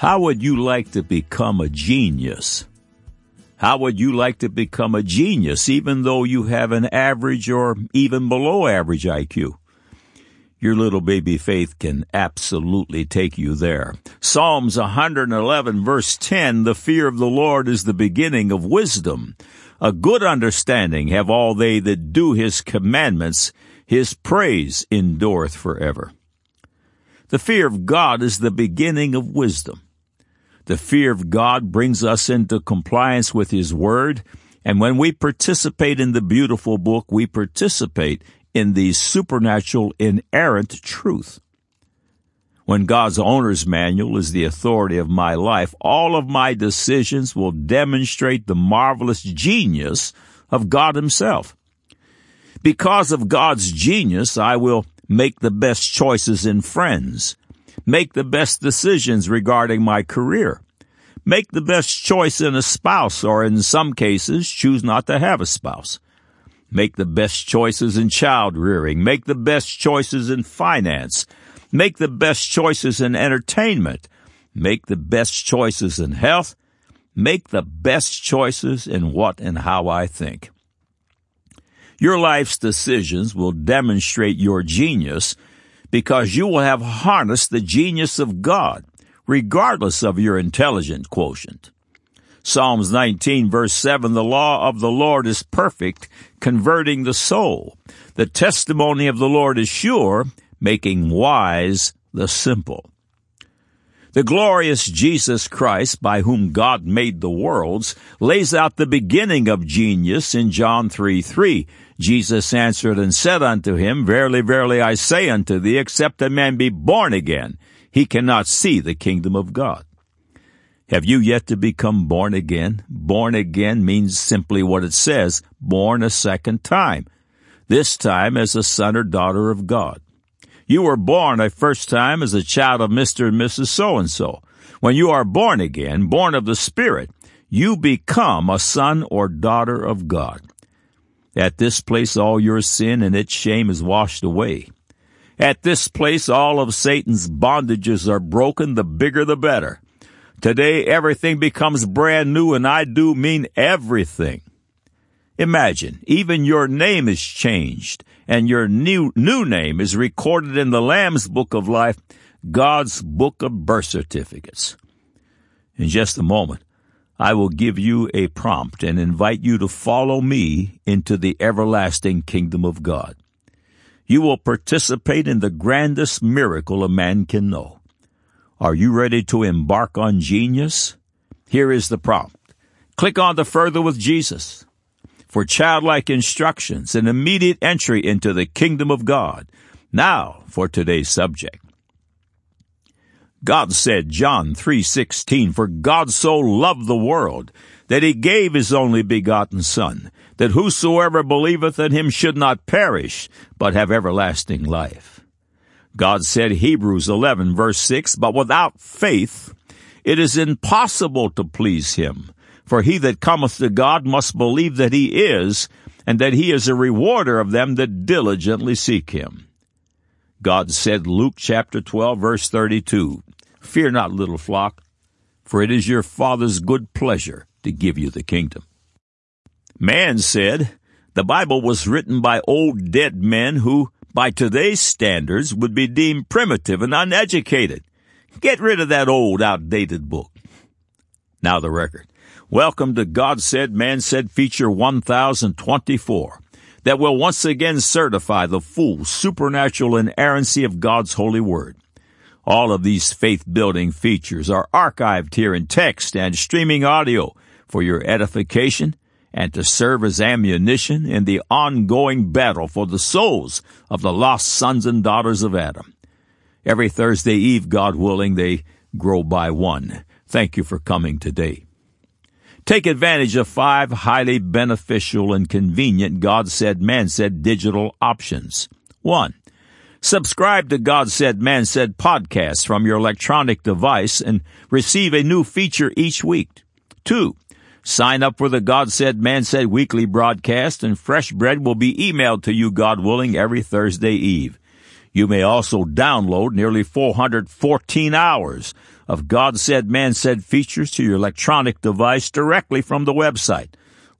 How would you like to become a genius? How would you like to become a genius even though you have an average or even below average IQ? Your little baby faith can absolutely take you there. Psalms 111 verse 10, the fear of the Lord is the beginning of wisdom. A good understanding have all they that do his commandments. His praise endureth forever. The fear of God is the beginning of wisdom. The fear of God brings us into compliance with His Word, and when we participate in the beautiful book, we participate in the supernatural inerrant truth. When God's owner's manual is the authority of my life, all of my decisions will demonstrate the marvelous genius of God Himself. Because of God's genius, I will make the best choices in friends, make the best decisions regarding my career, make the best choice in a spouse, or in some cases, choose not to have a spouse. Make the best choices in child rearing, make the best choices in finance, make the best choices in entertainment, make the best choices in health, make the best choices in what and how I think. Your life's decisions will demonstrate your genius because you will have harnessed the genius of God, regardless of your intelligence quotient. Psalms 19 verse 7, the law of the Lord is perfect, converting the soul. The testimony of the Lord is sure, making wise the simple. The glorious Jesus Christ, by whom God made the worlds, lays out the beginning of genius in John 3 3. Jesus answered and said unto him, Verily, verily, I say unto thee, except a man be born again, he cannot see the kingdom of God. Have you yet to become born again? Born again means simply what it says, born a second time. This time as a son or daughter of God. You were born a first time as a child of Mr. and Mrs. So and so. When you are born again, born of the Spirit, you become a son or daughter of God. At this place, all your sin and its shame is washed away. At this place, all of Satan's bondages are broken, the bigger the better. Today, everything becomes brand new, and I do mean everything. Imagine, even your name is changed and your new, new name is recorded in the Lamb's Book of Life, God's Book of Birth Certificates. In just a moment, I will give you a prompt and invite you to follow me into the everlasting kingdom of God. You will participate in the grandest miracle a man can know. Are you ready to embark on genius? Here is the prompt. Click on the Further with Jesus for childlike instructions and immediate entry into the kingdom of God. Now for today's subject. God said, John 3:16, for God so loved the world that he gave his only begotten son, that whosoever believeth in him should not perish, but have everlasting life. God said, Hebrews 11 verse 6, but without faith it is impossible to please him. For he that cometh to God must believe that he is, and that he is a rewarder of them that diligently seek him. God said, Luke chapter 12 verse 32, Fear not, little flock, for it is your Father's good pleasure to give you the kingdom. Man said, the Bible was written by old dead men who, by today's standards, would be deemed primitive and uneducated. Get rid of that old, outdated book. Now the record. Welcome to God Said, Man Said feature 1024 that will once again certify the full supernatural inerrancy of God's holy word. All of these faith building features are archived here in text and streaming audio for your edification and to serve as ammunition in the ongoing battle for the souls of the lost sons and daughters of Adam. Every Thursday Eve, God willing, they grow by one. Thank you for coming today. Take advantage of five highly beneficial and convenient God said, man said digital options. One, subscribe to God said, man said podcasts from your electronic device and receive a new feature each week. Two, sign up for the God said, man said weekly broadcast and fresh bread will be emailed to you, God willing, every Thursday eve. You may also download nearly 414 hours of God Said, Man Said features to your electronic device directly from the website.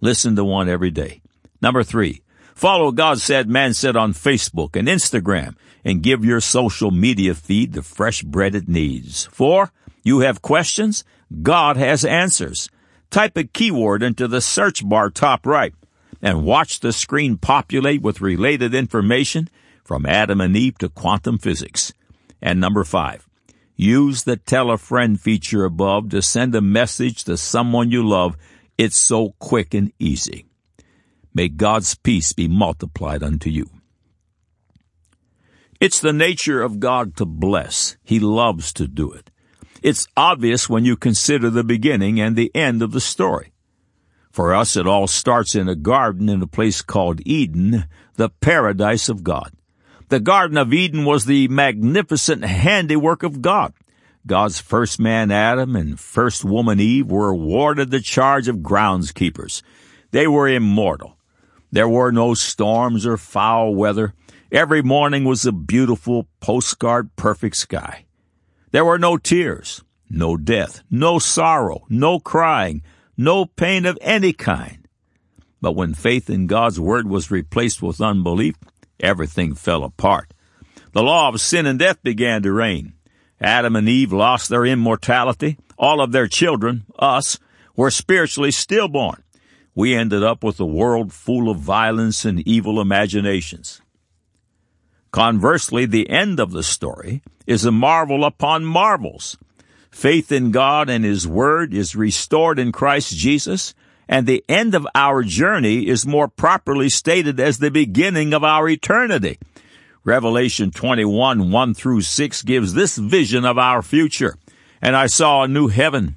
Listen to one every day. Number three, follow God Said, Man Said on Facebook and Instagram and give your social media feed the fresh bread it needs. Four, you have questions? God has answers. Type a keyword into the search bar top right and watch the screen populate with related information from Adam and Eve to quantum physics. And number five, use the tell a friend feature above to send a message to someone you love. It's so quick and easy. May God's peace be multiplied unto you. It's the nature of God to bless. He loves to do it. It's obvious when you consider the beginning and the end of the story. For us, it all starts in a garden in a place called Eden, the paradise of God. The Garden of Eden was the magnificent handiwork of God. God's first man Adam and first woman Eve were awarded the charge of groundskeepers. They were immortal. There were no storms or foul weather. Every morning was a beautiful postcard perfect sky. There were no tears, no death, no sorrow, no crying, no pain of any kind. But when faith in God's word was replaced with unbelief, everything fell apart. The law of sin and death began to reign. Adam and Eve lost their immortality. All of their children, us, were spiritually stillborn. We ended up with a world full of violence and evil imaginations. Conversely, the end of the story is a marvel upon marvels. Faith in God and His Word is restored in Christ Jesus, and the end of our journey is more properly stated as the beginning of our eternity. Revelation 21, 1 through 6 gives this vision of our future. And I saw a new heaven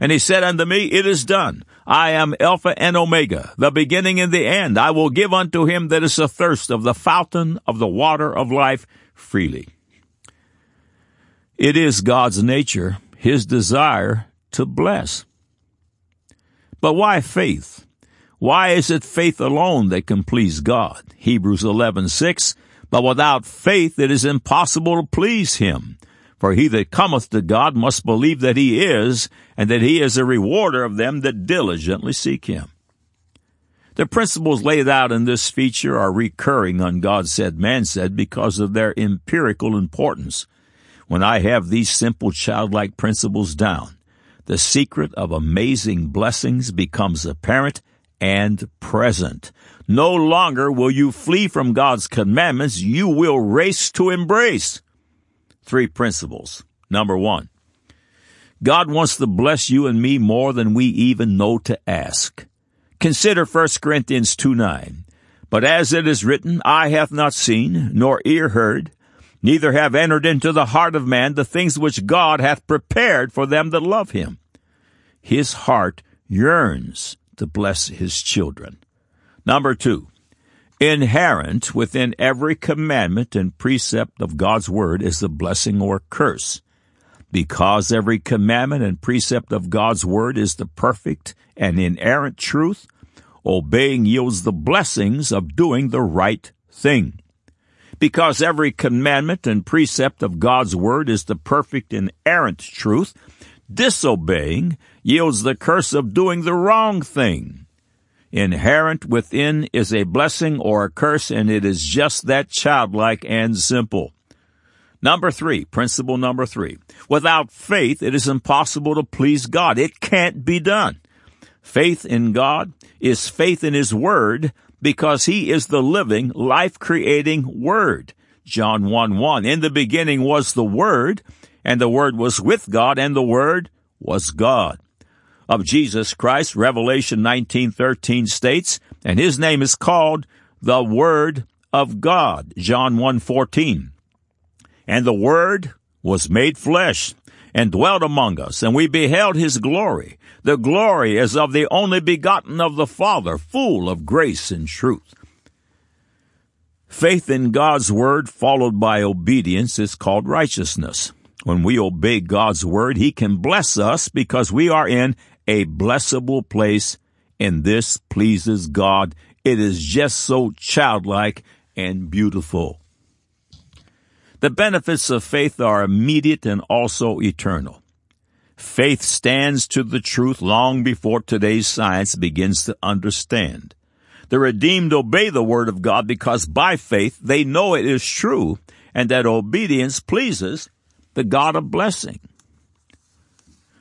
And he said unto me, It is done. I am Alpha and Omega, the beginning and the end. I will give unto him that is athirst of the fountain of the water of life freely. It is God's nature, his desire to bless. But why faith? Why is it faith alone that can please God? Hebrews 11:6 but without faith it is impossible to please him. For he that cometh to God must believe that he is, and that he is a rewarder of them that diligently seek him. The principles laid out in this feature are recurring on God said, man said because of their empirical importance. When I have these simple childlike principles down, the secret of amazing blessings becomes apparent and present. No longer will you flee from God's commandments, you will race to embrace. Three principles. Number one, God wants to bless you and me more than we even know to ask. Consider 1 Corinthians 2 9. But as it is written, eye hath not seen, nor ear heard, neither have entered into the heart of man the things which God hath prepared for them that love him. His heart yearns to bless his children. Number two, inherent within every commandment and precept of God's word is the blessing or curse. Because every commandment and precept of God's word is the perfect and inerrant truth, obeying yields the blessings of doing the right thing. Because every commandment and precept of God's word is the perfect and errant truth, disobeying yields the curse of doing the wrong thing. Inherent within is a blessing or a curse, and it is just that childlike and simple. Number three, principle number three. Without faith, it is impossible to please God. It can't be done. Faith in God is faith in His Word because he is the living, life-creating Word. John 1 1. In the beginning was the Word, and the Word was with God, and the Word was God. Of Jesus Christ, Revelation 19:13 states, and his name is called the Word of God. John 1:14. And the Word was made flesh and dwelt among us, and we beheld his glory. The glory as of the only begotten of the Father, full of grace and truth. Faith in God's word followed by obedience is called righteousness. When we obey God's word, He can bless us because we are in a blessable place, and this pleases God. It is just so childlike and beautiful. The benefits of faith are immediate and also eternal. Faith stands to the truth long before today's science begins to understand. The redeemed obey the word of God because by faith they know it is true and that obedience pleases the God of blessing.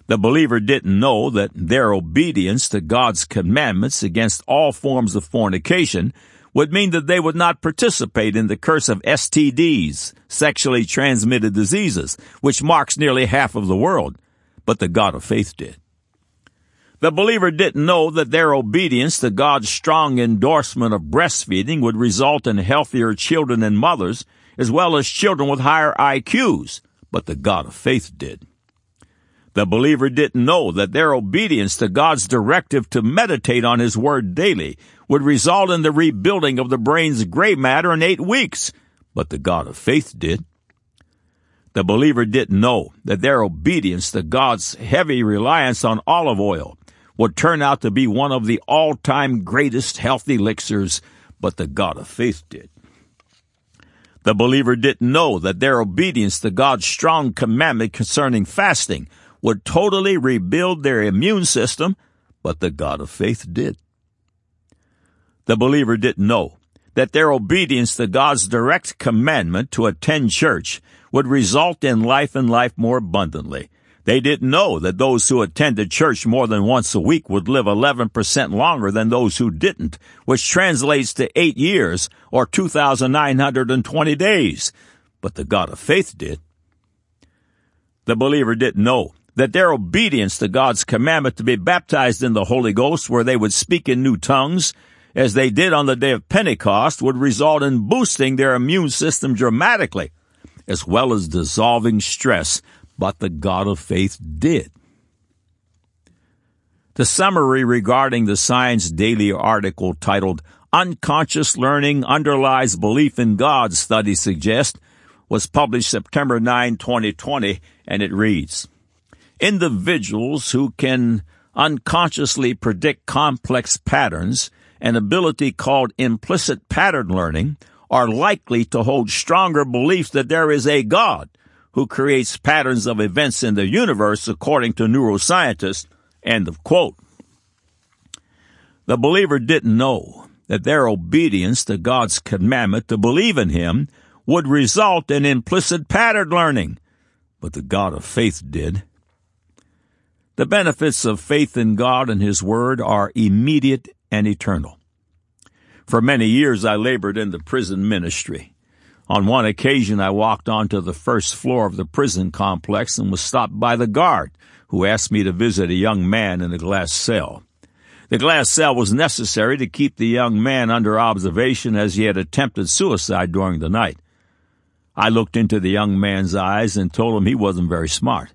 The believer didn't know that their obedience to God's commandments against all forms of fornication would mean that they would not participate in the curse of STDs, sexually transmitted diseases, which marks nearly half of the world, but the God of faith did. The believer didn't know that their obedience to God's strong endorsement of breastfeeding would result in healthier children and mothers, as well as children with higher IQs, but the God of faith did. The believer didn't know that their obedience to God's directive to meditate on His Word daily would result in the rebuilding of the brain's gray matter in eight weeks, but the God of faith did. The believer didn't know that their obedience to God's heavy reliance on olive oil would turn out to be one of the all-time greatest health elixirs, but the God of faith did. The believer didn't know that their obedience to God's strong commandment concerning fasting would totally rebuild their immune system, but the God of faith did. The believer didn't know that their obedience to God's direct commandment to attend church would result in life and life more abundantly. They didn't know that those who attended church more than once a week would live 11% longer than those who didn't, which translates to eight years or 2,920 days. But the God of faith did. The believer didn't know that their obedience to God's commandment to be baptized in the Holy Ghost, where they would speak in new tongues, as they did on the day of Pentecost, would result in boosting their immune system dramatically, as well as dissolving stress, but the God of faith did. The summary regarding the Science Daily article titled Unconscious Learning Underlies Belief in God study suggests was published September 9, 2020, and it reads, Individuals who can unconsciously predict complex patterns, an ability called implicit pattern learning, are likely to hold stronger beliefs that there is a God who creates patterns of events in the universe according to neuroscientists. End of quote. The believer didn't know that their obedience to God's commandment to believe in Him would result in implicit pattern learning, but the God of faith did. The benefits of faith in God and His Word are immediate and eternal. For many years I labored in the prison ministry. On one occasion I walked onto the first floor of the prison complex and was stopped by the guard, who asked me to visit a young man in a glass cell. The glass cell was necessary to keep the young man under observation as he had attempted suicide during the night. I looked into the young man's eyes and told him he wasn't very smart.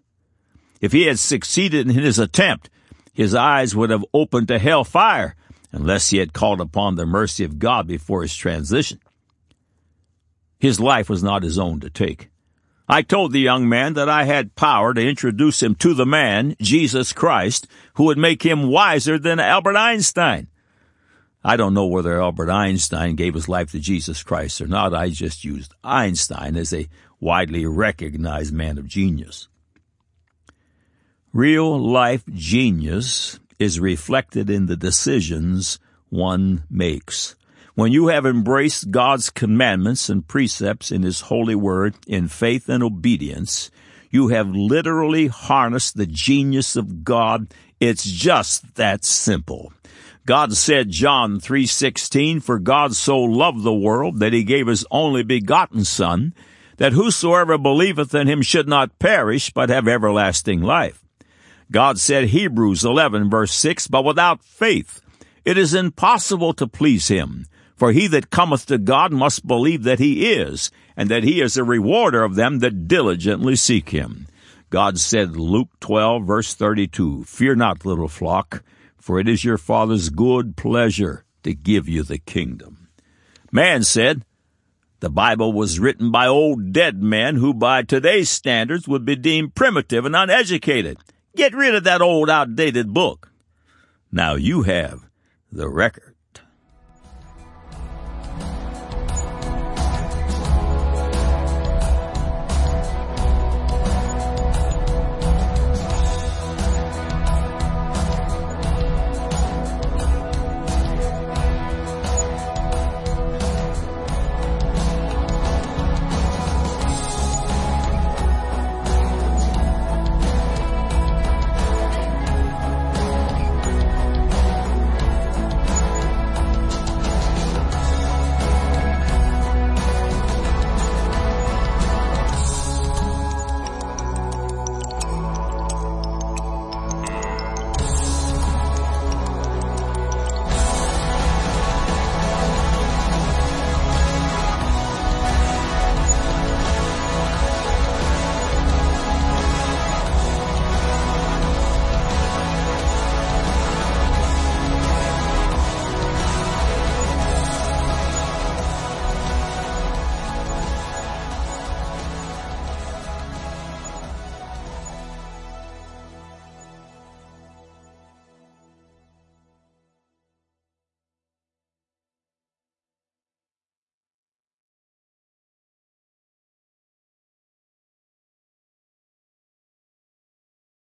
If he had succeeded in his attempt, his eyes would have opened to hell fire unless he had called upon the mercy of God before his transition. His life was not his own to take. I told the young man that I had power to introduce him to the man, Jesus Christ, who would make him wiser than Albert Einstein. I don't know whether Albert Einstein gave his life to Jesus Christ or not. I just used Einstein as a widely recognized man of genius. Real life genius is reflected in the decisions one makes. When you have embraced God's commandments and precepts in His holy word in faith and obedience, you have literally harnessed the genius of God. It's just that simple. God said, John 3:16, For God so loved the world that he gave his only begotten Son, that whosoever believeth in him should not perish, but have everlasting life. God said, Hebrews 11 verse 6, But without faith it is impossible to please him. For he that cometh to God must believe that he is, and that he is a rewarder of them that diligently seek him. God said, Luke 12 verse 32, Fear not, little flock, for it is your Father's good pleasure to give you the kingdom. Man said, the Bible was written by old dead men who by today's standards would be deemed primitive and uneducated. Get rid of that old outdated book. Now you have the record.